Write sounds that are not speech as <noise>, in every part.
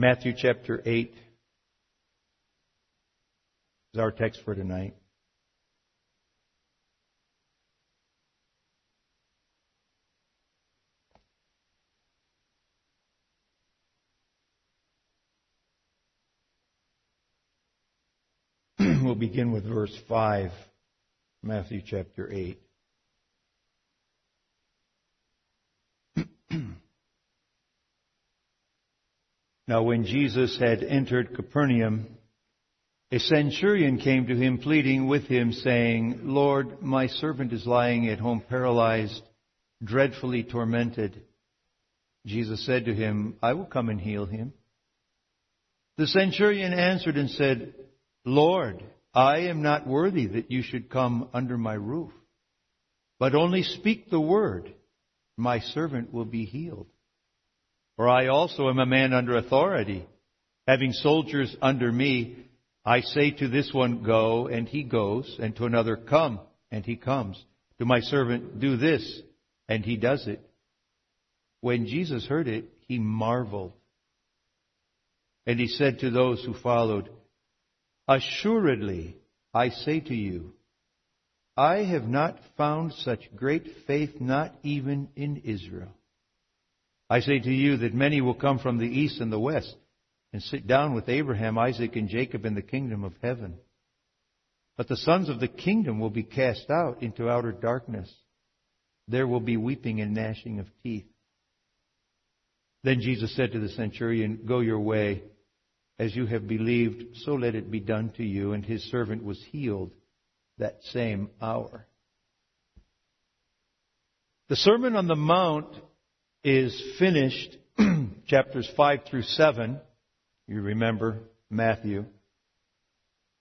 Matthew chapter 8 is our text for tonight. <clears throat> we'll begin with verse 5, Matthew chapter 8. Now, when Jesus had entered Capernaum, a centurion came to him, pleading with him, saying, Lord, my servant is lying at home paralyzed, dreadfully tormented. Jesus said to him, I will come and heal him. The centurion answered and said, Lord, I am not worthy that you should come under my roof, but only speak the word. My servant will be healed. For I also am a man under authority, having soldiers under me. I say to this one, Go, and he goes, and to another, Come, and he comes. To my servant, Do this, and he does it. When Jesus heard it, he marveled. And he said to those who followed, Assuredly, I say to you, I have not found such great faith, not even in Israel. I say to you that many will come from the east and the west and sit down with Abraham, Isaac, and Jacob in the kingdom of heaven. But the sons of the kingdom will be cast out into outer darkness. There will be weeping and gnashing of teeth. Then Jesus said to the centurion, Go your way as you have believed, so let it be done to you. And his servant was healed that same hour. The Sermon on the Mount is finished, <clears throat> chapters 5 through 7. You remember Matthew.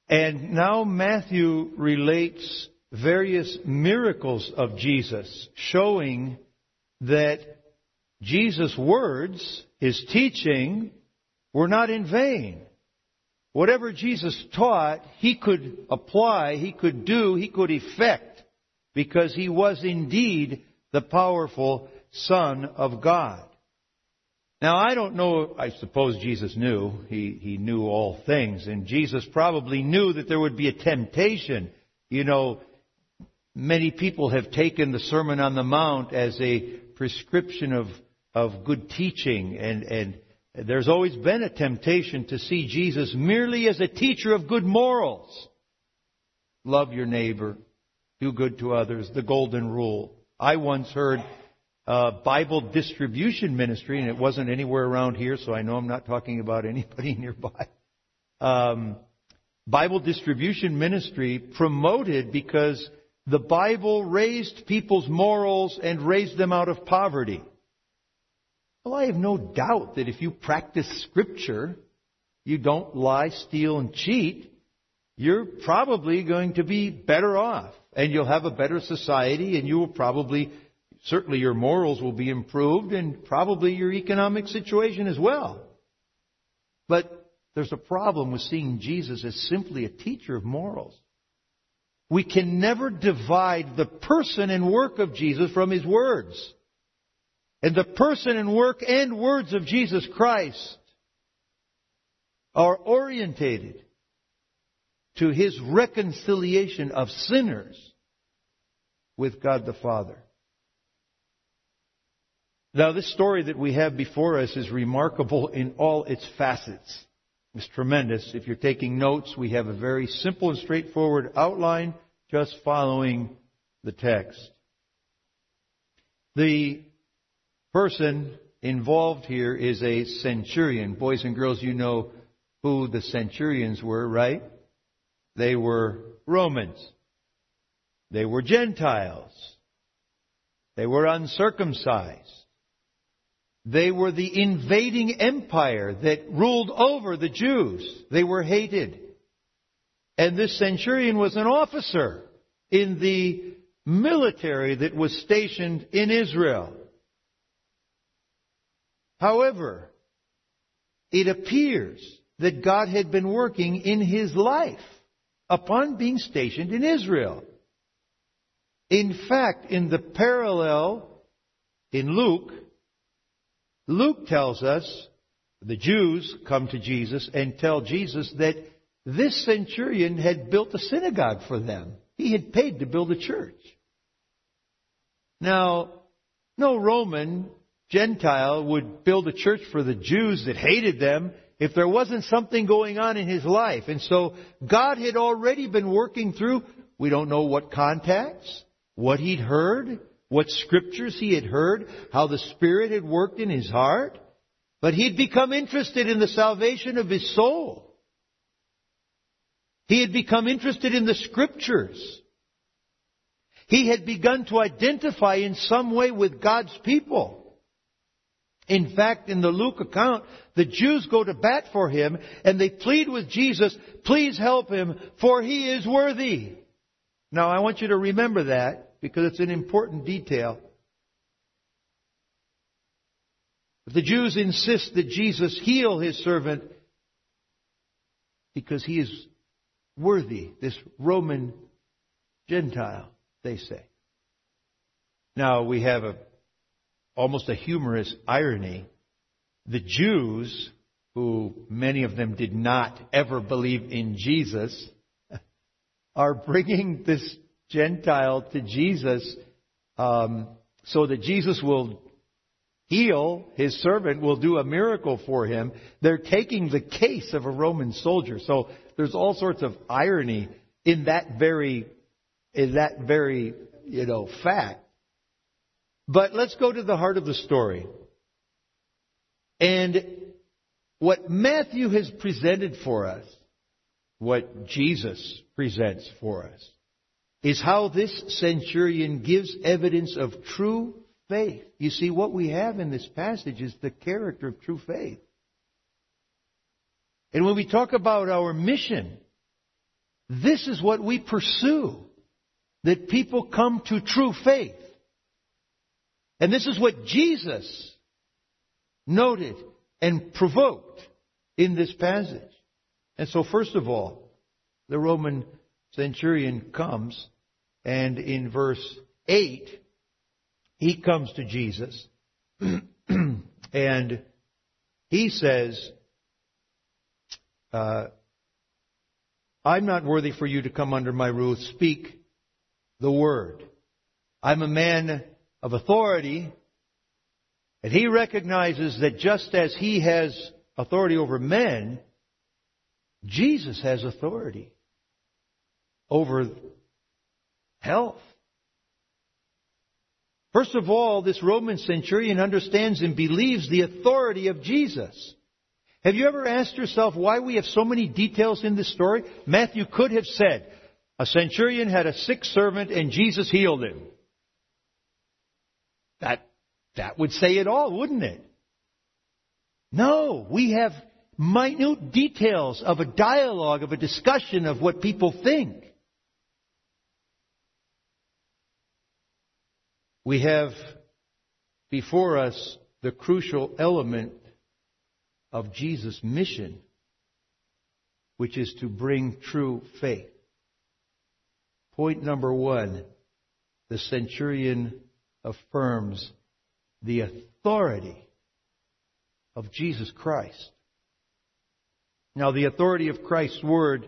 And now Matthew relates various miracles of Jesus, showing that Jesus' words, his teaching, were not in vain. Whatever Jesus taught, he could apply, he could do, he could effect, because he was indeed the powerful Son of God. Now, I don't know, I suppose Jesus knew. He, he knew all things. And Jesus probably knew that there would be a temptation. You know, many people have taken the Sermon on the Mount as a prescription of, of good teaching and, and there's always been a temptation to see Jesus merely as a teacher of good morals. Love your neighbor. Do good to others. The golden rule. I once heard a Bible distribution ministry, and it wasn't anywhere around here, so I know I'm not talking about anybody <laughs> nearby. Um, Bible distribution ministry promoted because the Bible raised people's morals and raised them out of poverty. Well, I have no doubt that if you practice Scripture, you don't lie, steal, and cheat, you're probably going to be better off. And you'll have a better society, and you will probably, certainly your morals will be improved, and probably your economic situation as well. But there's a problem with seeing Jesus as simply a teacher of morals. We can never divide the person and work of Jesus from his words. And the person and work and words of Jesus Christ are orientated to his reconciliation of sinners with God the Father. Now, this story that we have before us is remarkable in all its facets. It's tremendous. If you're taking notes, we have a very simple and straightforward outline just following the text. The person involved here is a centurion. Boys and girls, you know who the centurions were, right? They were Romans. They were Gentiles. They were uncircumcised. They were the invading empire that ruled over the Jews. They were hated. And this centurion was an officer in the military that was stationed in Israel. However, it appears that God had been working in his life upon being stationed in Israel. In fact, in the parallel in Luke, Luke tells us the Jews come to Jesus and tell Jesus that this centurion had built a synagogue for them. He had paid to build a church. Now, no Roman Gentile would build a church for the Jews that hated them if there wasn't something going on in his life. And so God had already been working through, we don't know what contacts, what he'd heard, what scriptures he had heard, how the Spirit had worked in his heart, but he'd become interested in the salvation of his soul. He had become interested in the scriptures. He had begun to identify in some way with God's people. In fact, in the Luke account, the Jews go to bat for him and they plead with Jesus, please help him, for he is worthy. Now I want you to remember that because it's an important detail. But the Jews insist that Jesus heal his servant because he is worthy, this Roman Gentile, they say. Now we have a, almost a humorous irony. The Jews, who many of them did not ever believe in Jesus, <laughs> are bringing this Gentile to Jesus um, so that Jesus will heal his servant, will do a miracle for him. They're taking the case of a Roman soldier. So there's all sorts of irony in that very, in that very, you know, fact. But let's go to the heart of the story. And what Matthew has presented for us, what Jesus presents for us, is how this centurion gives evidence of true faith. You see, what we have in this passage is the character of true faith. And when we talk about our mission, this is what we pursue. That people come to true faith. And this is what Jesus noted and provoked in this passage. And so first of all, the Roman centurion comes and in verse 8, he comes to Jesus <clears throat> and he says, uh, I'm not worthy for you to come under my roof. Speak the word. I'm a man of authority, and he recognizes that just as he has authority over men, Jesus has authority over health. First of all, this Roman centurion understands and believes the authority of Jesus. Have you ever asked yourself why we have so many details in this story? Matthew could have said, a centurion had a sick servant and Jesus healed him. That, that would say it all, wouldn't it? No, we have minute details of a dialogue, of a discussion of what people think. We have before us the crucial element of Jesus' mission, which is to bring true faith. Point number one, the centurion affirms the authority of Jesus Christ. Now, the authority of Christ's word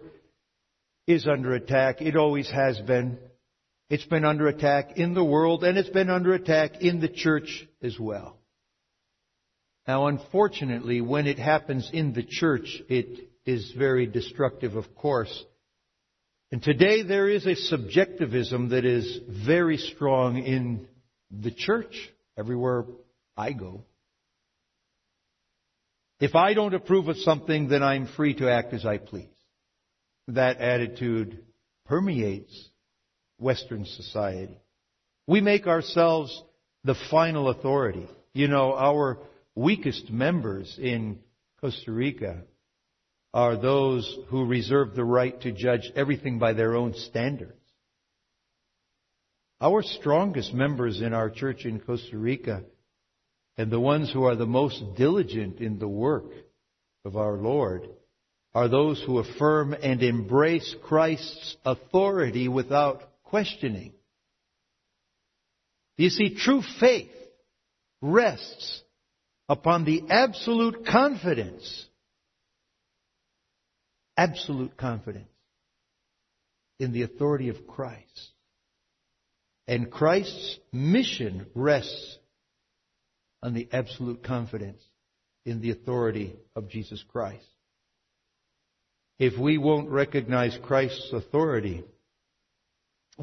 is under attack. It always has been. It's been under attack in the world and it's been under attack in the church as well. Now, unfortunately, when it happens in the church, it is very destructive, of course. And today there is a subjectivism that is very strong in the church, everywhere I go. If I don't approve of something, then I'm free to act as I please. That attitude permeates Western society. We make ourselves the final authority. You know, our weakest members in Costa Rica are those who reserve the right to judge everything by their own standards. Our strongest members in our church in Costa Rica and the ones who are the most diligent in the work of our Lord are those who affirm and embrace Christ's authority without questioning. You see, true faith rests upon the absolute confidence, absolute confidence in the authority of Christ. And Christ's mission rests on the absolute confidence in the authority of Jesus Christ. If we won't recognize Christ's authority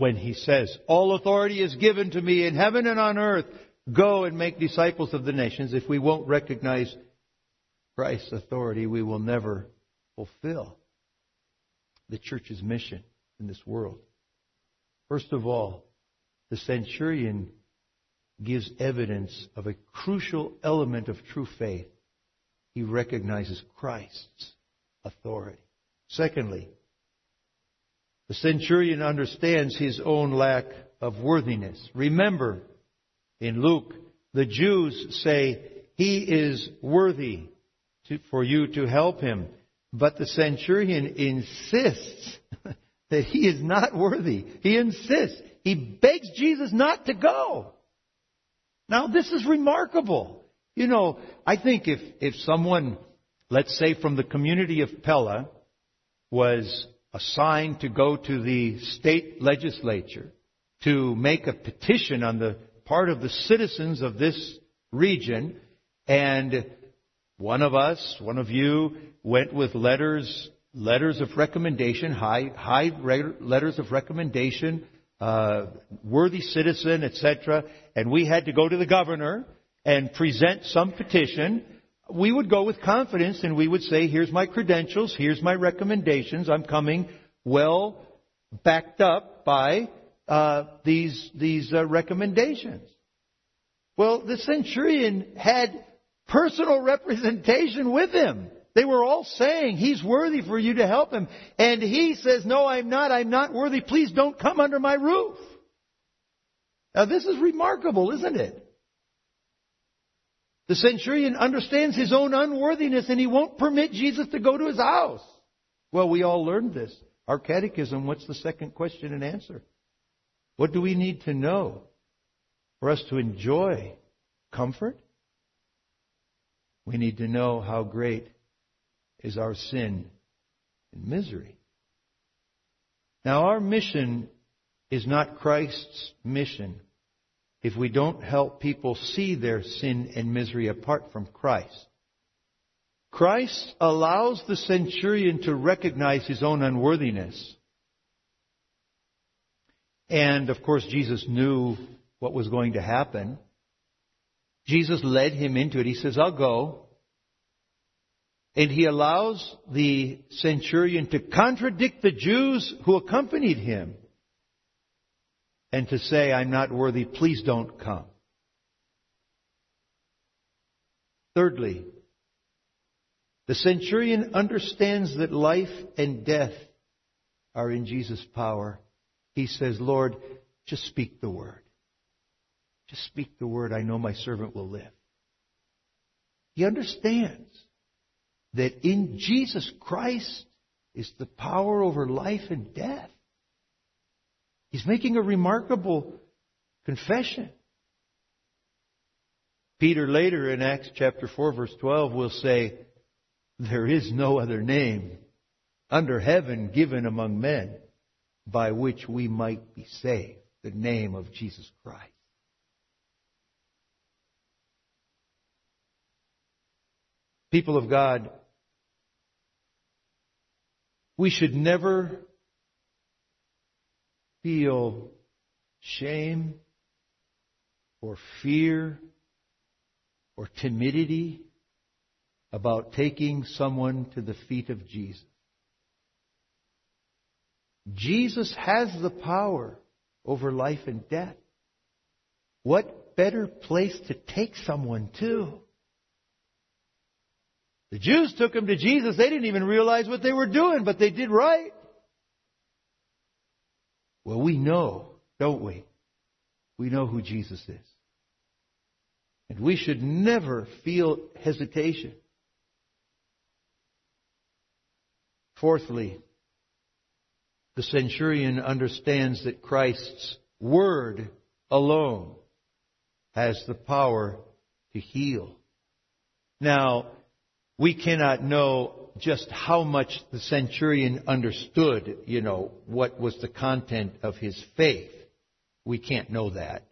when he says, All authority is given to me in heaven and on earth, go and make disciples of the nations, if we won't recognize Christ's authority, we will never fulfill the church's mission in this world. First of all, the centurion gives evidence of a crucial element of true faith. He recognizes Christ's authority. Secondly, the centurion understands his own lack of worthiness. Remember, in Luke, the Jews say, He is worthy to, for you to help him. But the centurion insists <laughs> that he is not worthy. He insists. He begs Jesus not to go. Now, this is remarkable. You know, I think if, if someone, let's say from the community of Pella, was assigned to go to the state legislature to make a petition on the part of the citizens of this region, and one of us, one of you, went with letters, letters of recommendation, high, high letters of recommendation uh, worthy citizen, etc., and we had to go to the governor and present some petition, we would go with confidence and we would say, here's my credentials, here's my recommendations, I'm coming well backed up by uh, these, these uh, recommendations. Well, the centurion had personal <laughs> representation with him. They were all saying, He's worthy for you to help him. And he says, No, I'm not. I'm not worthy. Please don't come under my roof. Now, this is remarkable, isn't it? The centurion understands his own unworthiness and he won't permit Jesus to go to his house. Well, we all learned this. Our catechism, what's the second question and answer? What do we need to know for us to enjoy comfort? We need to know how great is our sin and misery. Now, our mission is not Christ's mission if we don't help people see their sin and misery apart from Christ. Christ allows the centurion to recognize his own unworthiness. And of course, Jesus knew what was going to happen. Jesus led him into it. He says, I'll go. And he allows the centurion to contradict the Jews who accompanied him and to say, I'm not worthy, please don't come. Thirdly, the centurion understands that life and death are in Jesus' power. He says, Lord, just speak the word. Just speak the word. I know my servant will live. He understands that in Jesus Christ is the power over life and death. He's making a remarkable confession. Peter later in Acts chapter 4 verse 12 will say, there is no other name under heaven given among men by which we might be saved. The name of Jesus Christ. People of God, we should never feel shame or fear or timidity about taking someone to the feet of Jesus. Jesus has the power over life and death. What better place to take someone to? The Jews took him to Jesus. They didn't even realize what they were doing, but they did right. Well, we know, don't we? We know who Jesus is. And we should never feel hesitation. Fourthly, the centurion understands that Christ's word alone has the power to heal Now, we cannot know just how much the centurion understood, you know, what was the content of his faith. We can't know that.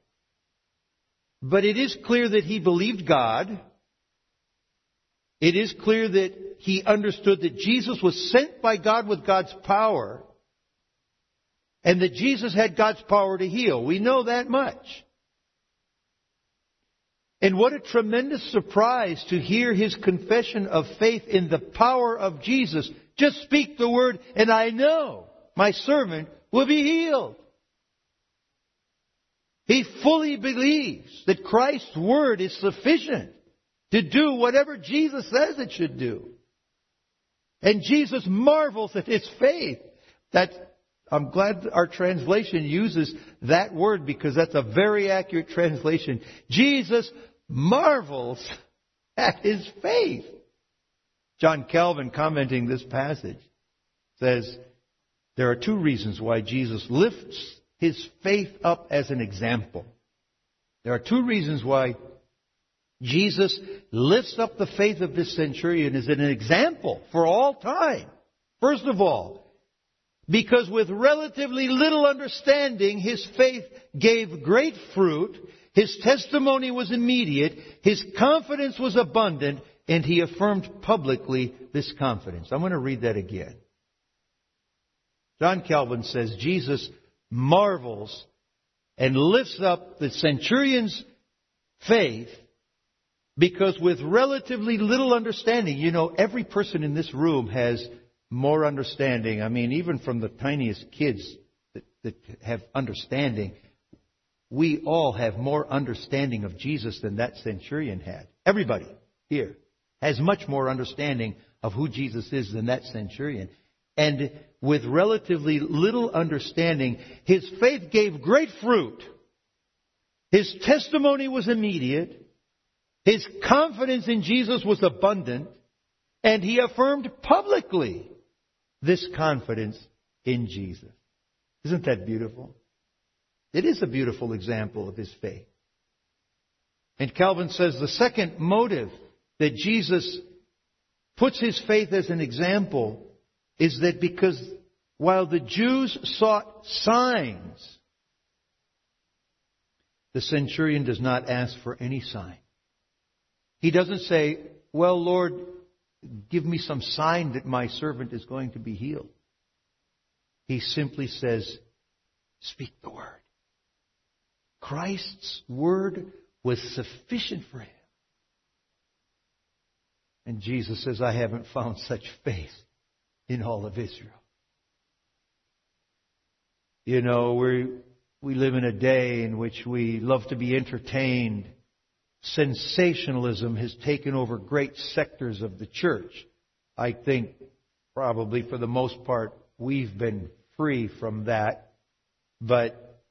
But it is clear that he believed God. It is clear that he understood that Jesus was sent by God with God's power and that Jesus had God's power to heal. We know that much. And what a tremendous surprise to hear his confession of faith in the power of Jesus. Just speak the word and I know my servant will be healed. He fully believes that Christ's word is sufficient to do whatever Jesus says it should do. And Jesus marvels at his faith. That I'm glad our translation uses that word because that's a very accurate translation. Jesus marvels at his faith. John Calvin commenting this passage says there are two reasons why Jesus lifts his faith up as an example. There are two reasons why Jesus lifts up the faith of this centurion as an example for all time. First of all, because with relatively little understanding, his faith gave great fruit, his testimony was immediate, his confidence was abundant, and he affirmed publicly this confidence. I'm going to read that again. John Calvin says Jesus marvels and lifts up the centurion's faith because with relatively little understanding, you know, every person in this room has more understanding. I mean, even from the tiniest kids that, that have understanding, we all have more understanding of Jesus than that centurion had. Everybody here has much more understanding of who Jesus is than that centurion. And with relatively little understanding, his faith gave great fruit. His testimony was immediate. His confidence in Jesus was abundant. And he affirmed publicly this confidence in Jesus. Isn't that beautiful? It is a beautiful example of his faith. And Calvin says the second motive that Jesus puts his faith as an example is that because while the Jews sought signs, the centurion does not ask for any sign. He doesn't say, Well, Lord, give me some sign that my servant is going to be healed. He simply says, Speak the word. Christ's word was sufficient for him. And Jesus says, I haven't found such faith in all of Israel. You know, we we live in a day in which we love to be entertained. Sensationalism has taken over great sectors of the church. I think probably for the most part we've been free from that. But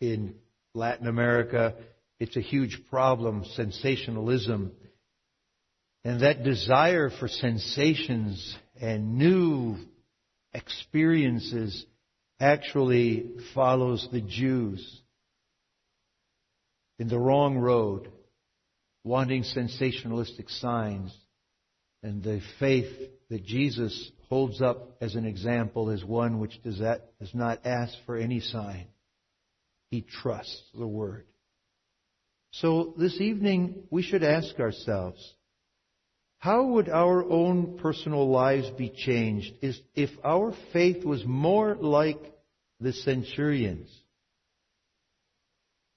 in Latin America, it's a huge problem, sensationalism. And that desire for sensations and new experiences actually follows the Jews in the wrong road, wanting sensationalistic signs. And the faith that Jesus holds up as an example is one which does, not ask for any sign. He trusts the Word. So this evening, we should ask ourselves, how would our own personal lives be changed if our faith was more like the centurions?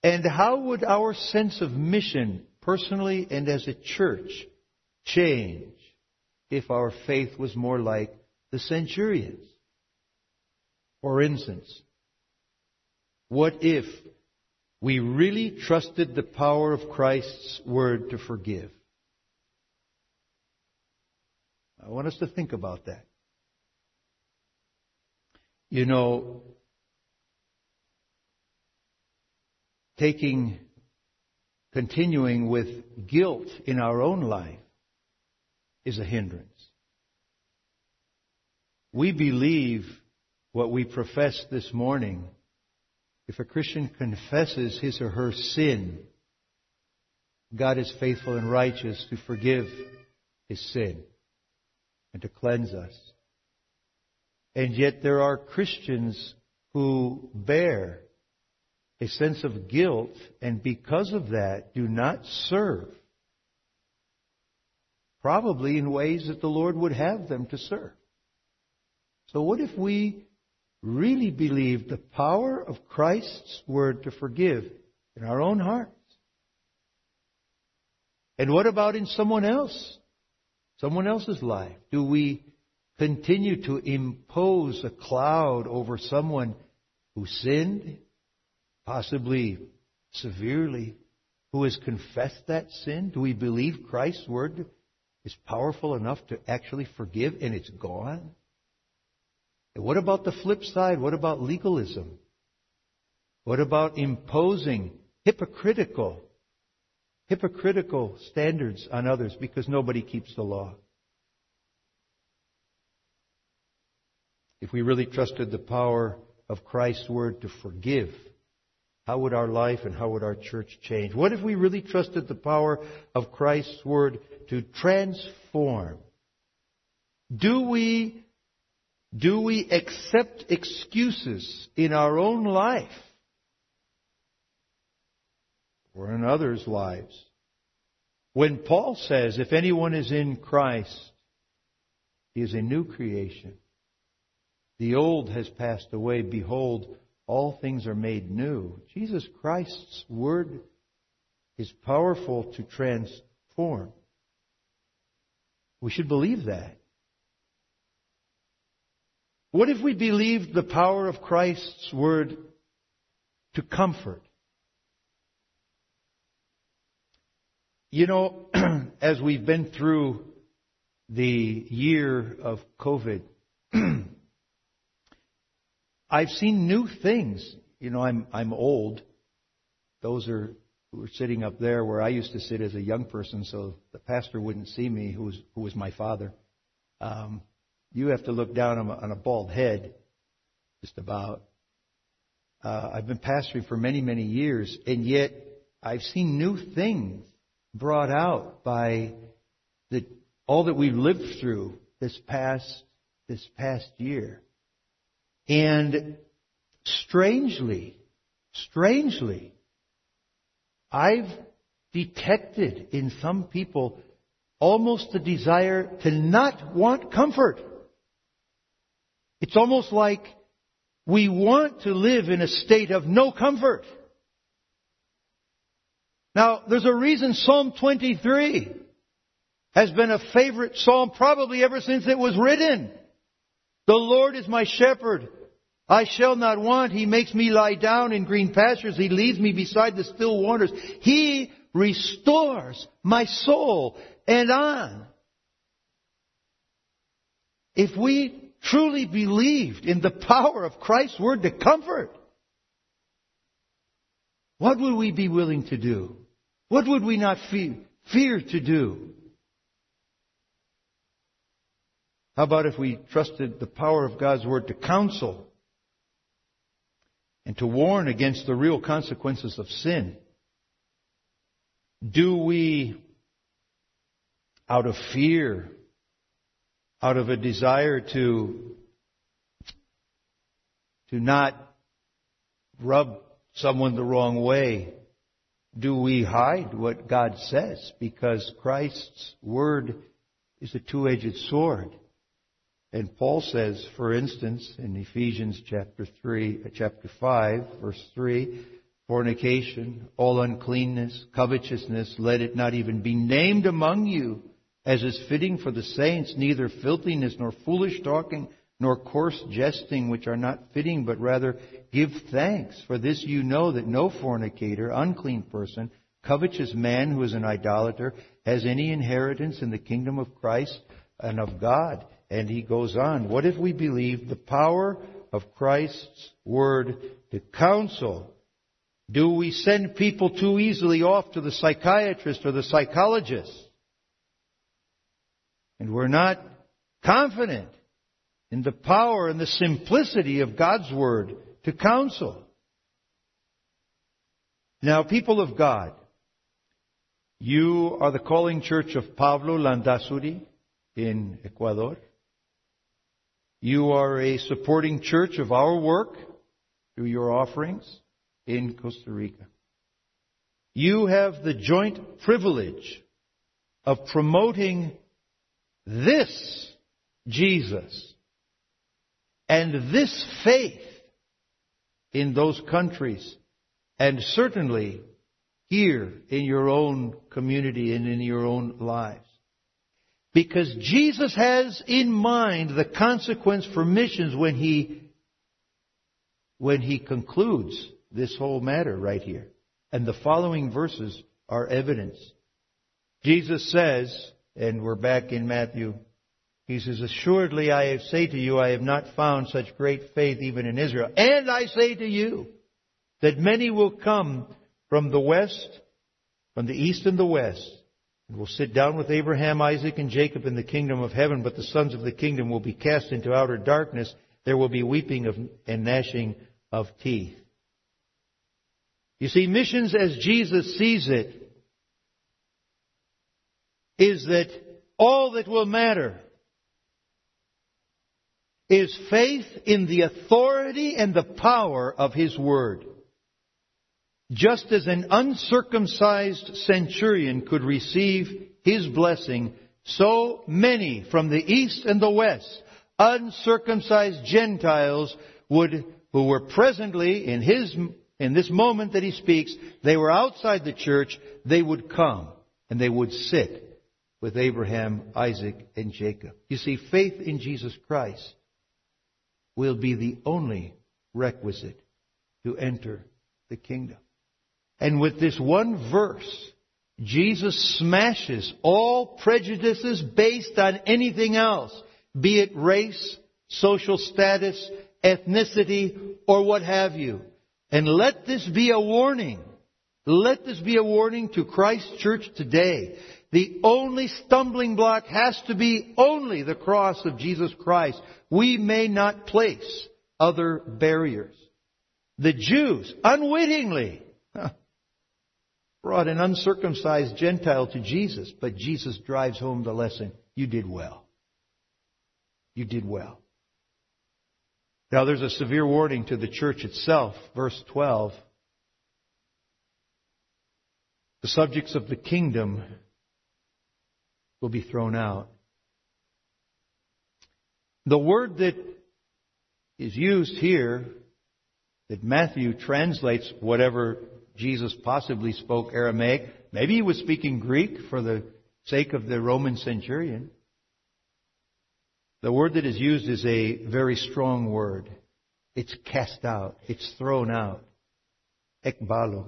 And how would our sense of mission, personally and as a church, change if our faith was more like the centurions? For instance, what if we really trusted the power of Christ's word to forgive? I want us to think about that. You know, taking, continuing with guilt in our own life is a hindrance. We believe what we profess this morning. If a Christian confesses his or her sin, God is faithful and righteous to forgive his sin and to cleanse us. And yet there are Christians who bear a sense of guilt and because of that do not serve. Probably in ways that the Lord would have them to serve. So what if we really believed the power of Christ's word to forgive in our own hearts? And what about in someone else? Someone else's life? Do we continue to impose a cloud over someone who sinned, possibly severely, who has confessed that sin? Do we believe Christ's word is powerful enough to actually forgive and it's gone? And what about the flip side? What about legalism? What about imposing hypocritical, hypocritical standards on others because nobody keeps the law? If we really trusted the power of Christ's word to forgive, how would our life and how would our church change? What if we really trusted the power of Christ's word to transform? Do we, do we accept excuses in our own life or in others' lives? When Paul says, if anyone is in Christ, he is a new creation. The old has passed away. Behold, all things are made new. Jesus Christ's Word is powerful to transform. We should believe that. What if we believed the power of Christ's Word to comfort? You know, <clears throat> as we've been through the year of COVID, I've seen new things. You know, I'm I'm old. Those are who are sitting up there where I used to sit as a young person, so the pastor wouldn't see me, who was who was my father. Um, you have to look down on a, on a bald head, just about. Uh, I've been pastoring for many many years, and yet I've seen new things brought out by the all that we've lived through this past this past year. And strangely, strangely, I've detected in some people almost a desire to not want comfort. It's almost like we want to live in a state of no comfort. Now, there's a reason Psalm 23 has been a favorite psalm probably ever since it was written. The Lord is my shepherd. I shall not want. He makes me lie down in green pastures. He leads me beside the still waters. He restores my soul and on. If we truly believed in the power of Christ's word to comfort, what would we be willing to do? What would we not fear, fear to do? How about if we trusted the power of God's Word to counsel and to warn against the real consequences of sin? Do we, out of fear, out of a desire to, to not rub someone the wrong way, do we hide what God says? Because Christ's Word is a two-edged sword. And Paul says, for instance, in Ephesians chapter 3, uh, chapter 5, verse 3, fornication, all uncleanness, covetousness, let it not even be named among you, as is fitting for the saints, neither filthiness, nor foolish talking, nor coarse jesting, which are not fitting, but rather give thanks. For this you know that no fornicator, unclean person, covetous man who is an idolater, has any inheritance in the kingdom of Christ and of God. And he goes on, what if we believe the power of Christ's word to counsel? Do we send people too easily off to the psychiatrist or the psychologist? And we're not confident in the power and the simplicity of God's word to counsel. Now, people of God, You are the calling church of Pablo Landazuri in Ecuador. You are a supporting church of our work through your offerings in Costa Rica. You have the joint privilege of promoting this Jesus and this faith in those countries and certainly here in your own community and in your own lives. Because Jesus has in mind the consequence for missions when he, when he concludes this whole matter right here. And the following verses are evidence. Jesus says, and we're back in Matthew, he says, Assuredly I say to you, I have not found such great faith even in Israel. And I say to you, that many will come from the west, from the east and the west, and will sit down with Abraham, Isaac, and Jacob in the kingdom of heaven, but the sons of the kingdom will be cast into outer darkness. There will be weeping of, and gnashing of teeth. You see, missions as Jesus sees it is that all that will matter is faith in the authority and the power of His Word. Just as an uncircumcised centurion could receive his blessing, so many from the east and the west, uncircumcised Gentiles would, who were presently in his, in this moment that he speaks, they were outside the church, they would come and they would sit with Abraham, Isaac, and Jacob. You see, faith in Jesus Christ will be the only requisite to enter the kingdom. And with this one verse, Jesus smashes all prejudices based on anything else, be it race, social status, ethnicity, or what have you. And let this be a warning. Let this be a warning to Christ Church today. The only stumbling block has to be only the cross of Jesus Christ. We may not place other barriers. The Jews, unwittingly, <laughs> brought an uncircumcised Gentile to Jesus, but Jesus drives home the lesson. You did well. You did well. Now there's a severe warning to the church itself. Verse 12. The subjects of the kingdom will be thrown out. The word that is used here, that Matthew translates whatever Jesus possibly spoke Aramaic. Maybe he was speaking Greek for the sake of the Roman centurion. The word that is used is a very strong word. It's cast out. It's thrown out. Ekbalo.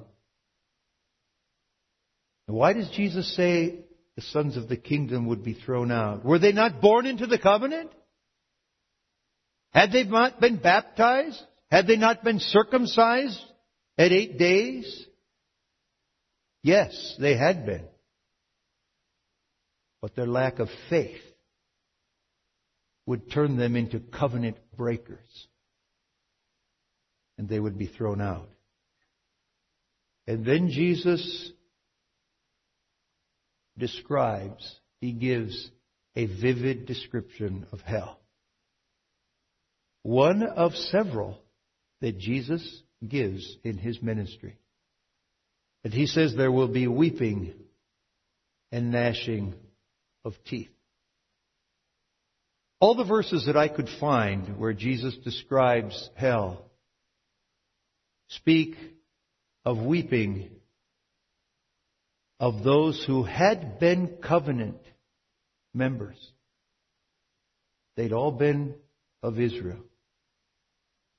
Why does Jesus say the sons of the kingdom would be thrown out? Were they not born into the covenant? Had they not been baptized? Had they not been circumcised? At eight days? Yes, they had been. But their lack of faith would turn them into covenant breakers. And they would be thrown out. And then Jesus describes, he gives a vivid description of hell. One of several that Jesus gives in his ministry. And he says there will be weeping and gnashing of teeth. All the verses that I could find where Jesus describes hell speak of weeping of those who had been covenant members. They'd all been of Israel.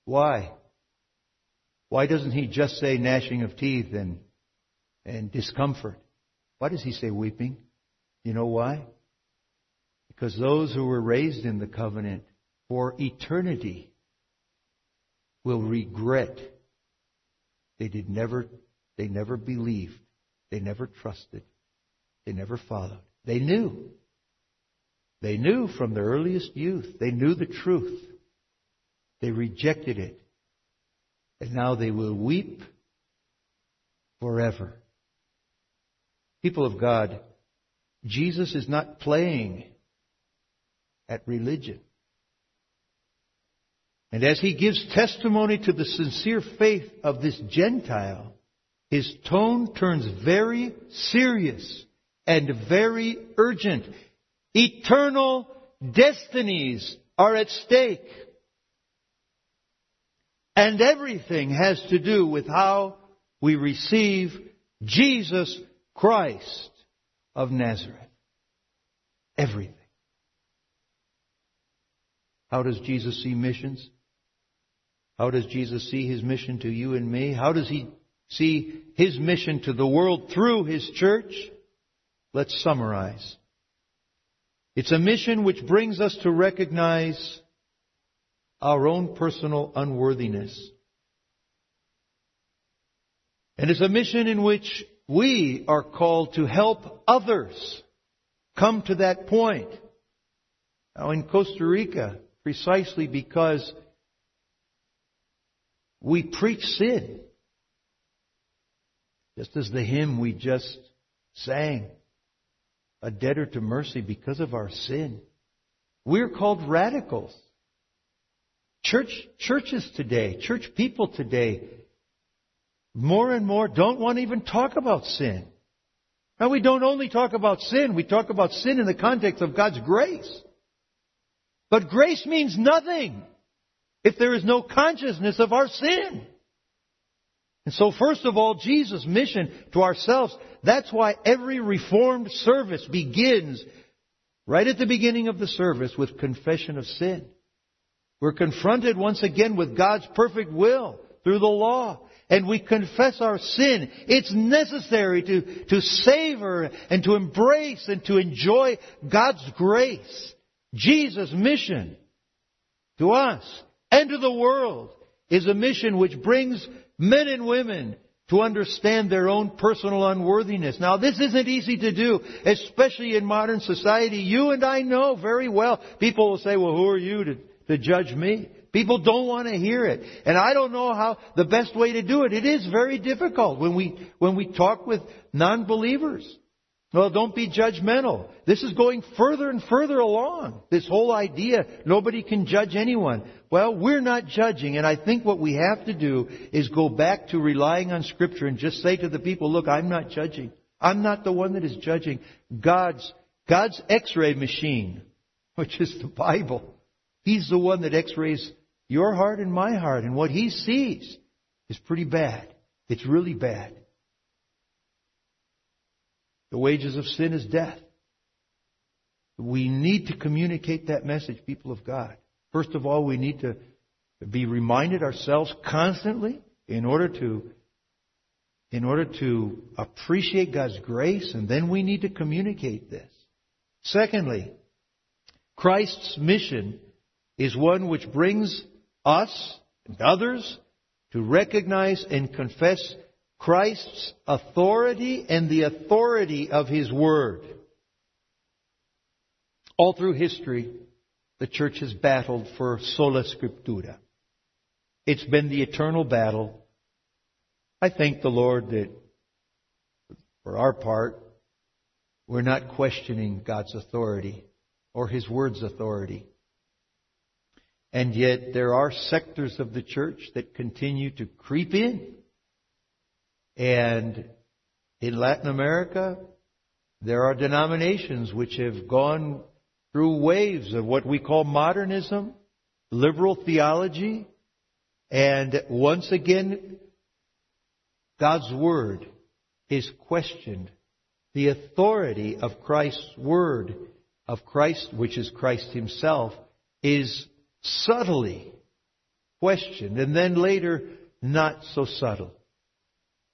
Why? Why doesn't he just say gnashing of teeth and, and discomfort? Why does he say weeping? You know why? Because those who were raised in the covenant for eternity will regret they did never they never believed, they never trusted, they never followed. They knew. They knew from their earliest youth. They knew the truth. They rejected it and now they will weep forever. People of God, Jesus is not playing at religion. And as he gives testimony to the sincere faith of this Gentile, his tone turns very serious and very urgent. Eternal destinies are at stake. And everything has to do with how we receive Jesus Christ of Nazareth. Everything. How does Jesus see missions? How does Jesus see his mission to you and me? How does he see his mission to the world through his church? Let's summarize. It's a mission which brings us to recognize our own personal unworthiness. And it's a mission in which we are called to help others come to that point. Now in Costa Rica, precisely because we preach sin. Just as the hymn we just sang, a debtor to mercy because of our sin. We're called radicals. Church, churches today, church people today, more and more don't want to even talk about sin. Now we don't only talk about sin, we talk about sin in the context of God's grace. But grace means nothing if there is no consciousness of our sin. And so first of all, Jesus' mission to ourselves, that's why every reformed service begins right at the beginning of the service with confession of sin. We're confronted once again with God's perfect will through the law. And we confess our sin. It's necessary to, to savor and to embrace and to enjoy God's grace. Jesus' mission to us and to the world is a mission which brings men and women to understand their own personal unworthiness. Now this isn't easy to do, especially in modern society. You and I know very well. People will say, well, who are you to, to judge me? People don't want to hear it. And I don't know how the best way to do it. It is very difficult when we, when we talk with non-believers. Well, don't be judgmental. This is going further and further along. This whole idea, nobody can judge anyone. Well, we're not judging, and I think what we have to do is go back to relying on Scripture and just say to the people, look, I'm not judging. I'm not the one that is judging. God's, God's x-ray machine, <laughs> which is the Bible. He's the one that x-rays your heart and my heart, and what He sees is pretty bad. It's really bad. The wages of sin is death. We need to communicate that message, people of God. First of all, we need to be reminded ourselves constantly in order to in order to appreciate God's grace, and then we need to communicate this. Secondly, Christ's mission is one which brings us and others to recognize and confess Christ's authority and the authority of His Word. All through history, the church has battled for sola scriptura. It's been the eternal battle. I thank the Lord that for our part, we're not questioning God's authority or His Word's authority. And yet there are sectors of the church that continue to creep in and in Latin America, there are denominations which have gone through waves of what we call modernism, liberal theology, and once again, God's Word is questioned. The authority of Christ's Word, of Christ, which is Christ Himself, is subtly questioned, and then later, not so subtle.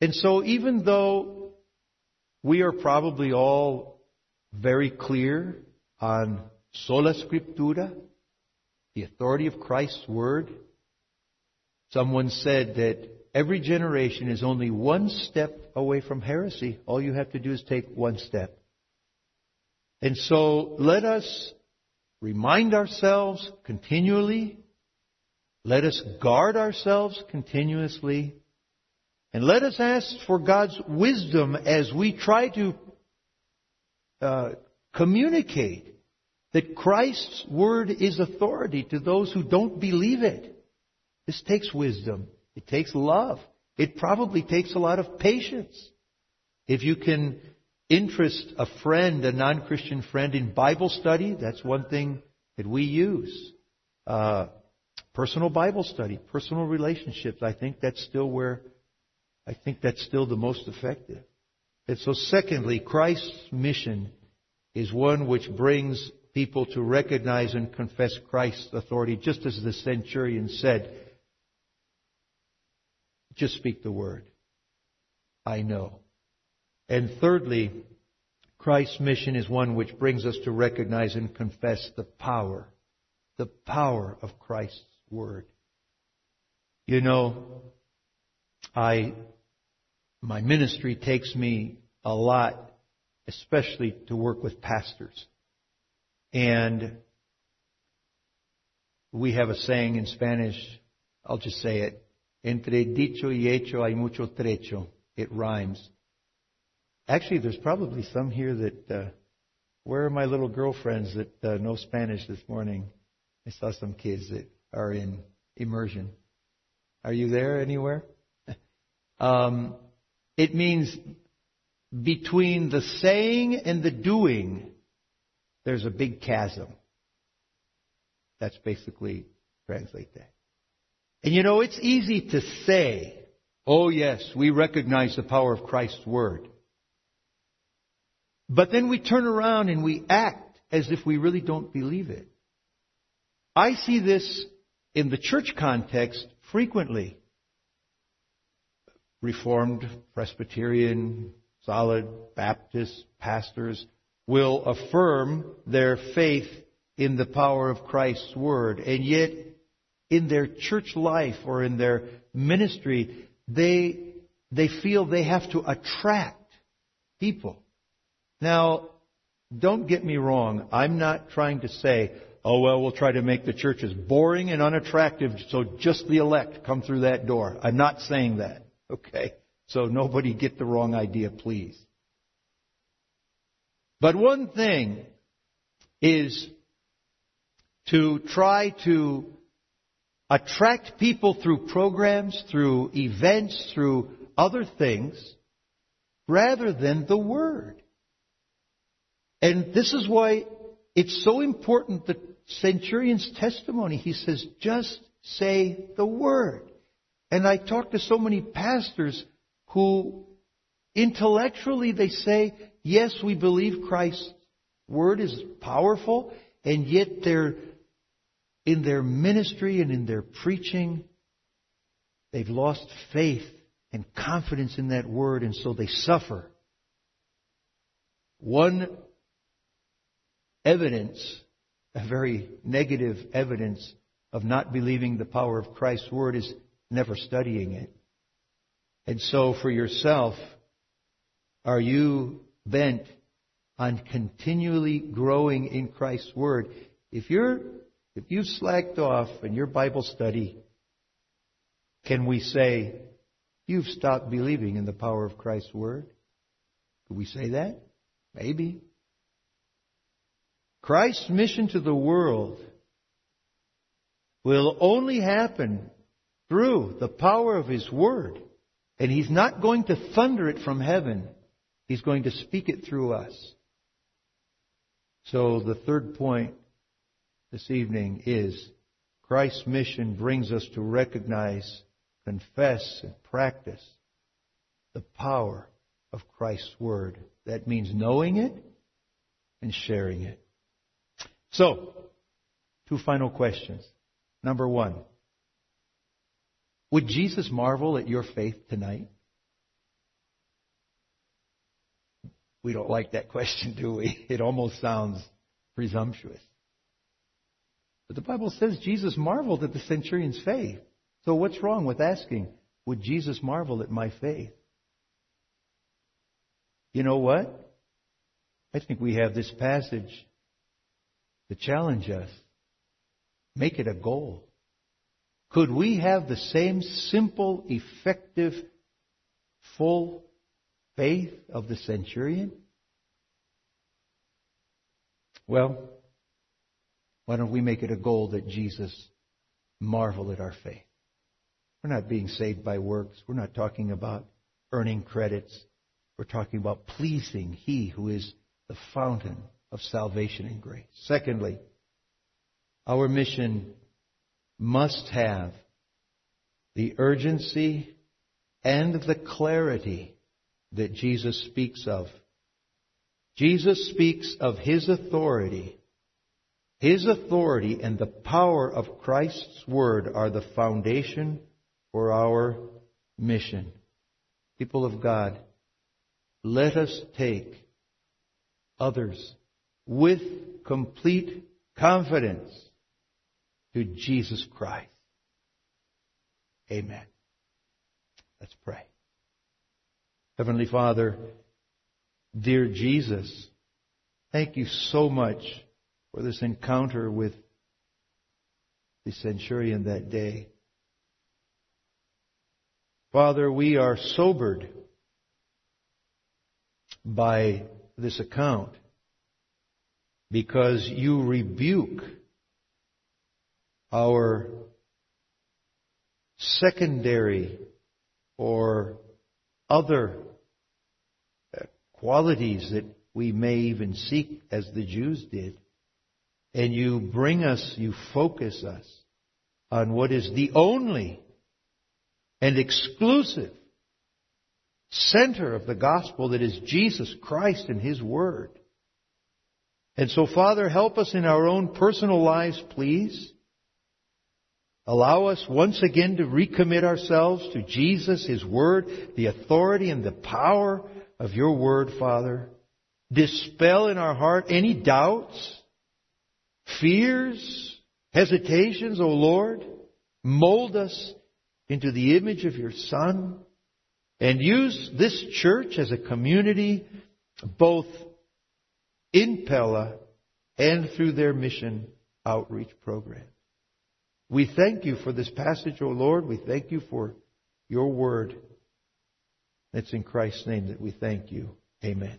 And so even though we are probably all very clear on sola scriptura, the authority of Christ's word, someone said that every generation is only one step away from heresy. All you have to do is take one step. And so let us remind ourselves continually, let us guard ourselves continuously and let us ask for God's wisdom as we try to uh, communicate that Christ's word is authority to those who don't believe it. This takes wisdom. It takes love. It probably takes a lot of patience. If you can interest a friend, a non-Christian friend in Bible study, that's one thing that we use. Uh, personal Bible study, personal relationships, I think that's still where, I think that's still the most effective. And so secondly, Christ's mission is one which brings people to recognize and confess Christ's authority, just as the centurion said, just speak the word. I know. And thirdly, Christ's mission is one which brings us to recognize and confess the power, the power of Christ's word. You know, I, my ministry takes me a lot, especially to work with pastors. And we have a saying in Spanish, I'll just say it, entre dicho y hecho hay mucho trecho. It rhymes. Actually, there's probably some here that, uh, where are my little girlfriends that uh, know Spanish this morning? I saw some kids that are in immersion. Are you there anywhere? <laughs> um, it means between the saying and the doing, there's a big chasm. That's basically translate that. And you know, it's easy to say, oh yes, we recognize the power of Christ's Word. But then we turn around and we act as if we really don't believe it. I see this in the church context frequently. Reformed, Presbyterian, solid Baptist pastors will affirm their faith in the power of Christ's Word, and yet in their church life or in their ministry, they, they feel they have to attract people. Now, don't get me wrong. I'm not trying to say, oh well, we'll try to make the churches boring and unattractive so just the elect come through that door. I'm not saying that. Okay? So nobody get the wrong idea, please. But one thing is to try to attract people through programs, through events, through other things, rather than the Word. And this is why it's so important the centurion's testimony. He says, just say the Word. And I talk to so many pastors who intellectually they say, yes, we believe Christ's word is powerful, and yet they're in their ministry and in their preaching, they've lost faith and confidence in that word, and so they suffer. One evidence, a very negative evidence of not believing the power of Christ's word is never studying it. And so for yourself, are you bent on continually growing in Christ's Word? If you're, if you've slacked off in your Bible study, can we say, you've stopped believing in the power of Christ's Word? Could we say that? Maybe. Christ's mission to the world will only happen through the power of His Word. And He's not going to thunder it from heaven. He's going to speak it through us. So the third point this evening is Christ's mission brings us to recognize, confess, and practice the power of Christ's Word. That means knowing it and sharing it. So, two final questions. Number one, would Jesus marvel at your faith tonight? We don't like that <laughs> question, do we? It almost sounds presumptuous. But the Bible says Jesus marveled at the centurion's faith. So what's wrong with asking, would Jesus marvel at my faith? You know what? I think we have this passage to challenge us. Make it a goal. Could we have the same simple, effective, full faith of the centurion? Well, why don't we make it a goal that Jesus marvel at our faith? We're not being saved by works. We're not talking about earning credits. We're talking about pleasing He who is the fountain of salvation and grace. Secondly, our mission must have the urgency and the clarity that Jesus speaks of. Jesus speaks of His authority. His authority and the power of Christ's Word are the foundation for our mission. People of God, let us take others with complete confidence to Jesus Christ. Amen. Let's pray. Heavenly Father, dear Jesus, thank you so much for this encounter with the centurion that day. Father, we are sobered by this account because you rebuke our secondary or other uh, qualities that we may even seek as the Jews did. And you bring us, you focus us on what is the only and exclusive center of the gospel that is Jesus Christ and His Word. And so, Father, help us in our own personal lives, please. Allow us once again to recommit ourselves to Jesus, His Word, the authority and the power of Your Word, Father. Dispel in our heart any doubts, fears, hesitations, O Lord. Mold us into the image of Your Son. And use this church as a community both in Pella and through their mission outreach program. We thank you for this passage, O Lord. We thank you for your word. It's in Christ's name that we thank you. Amen.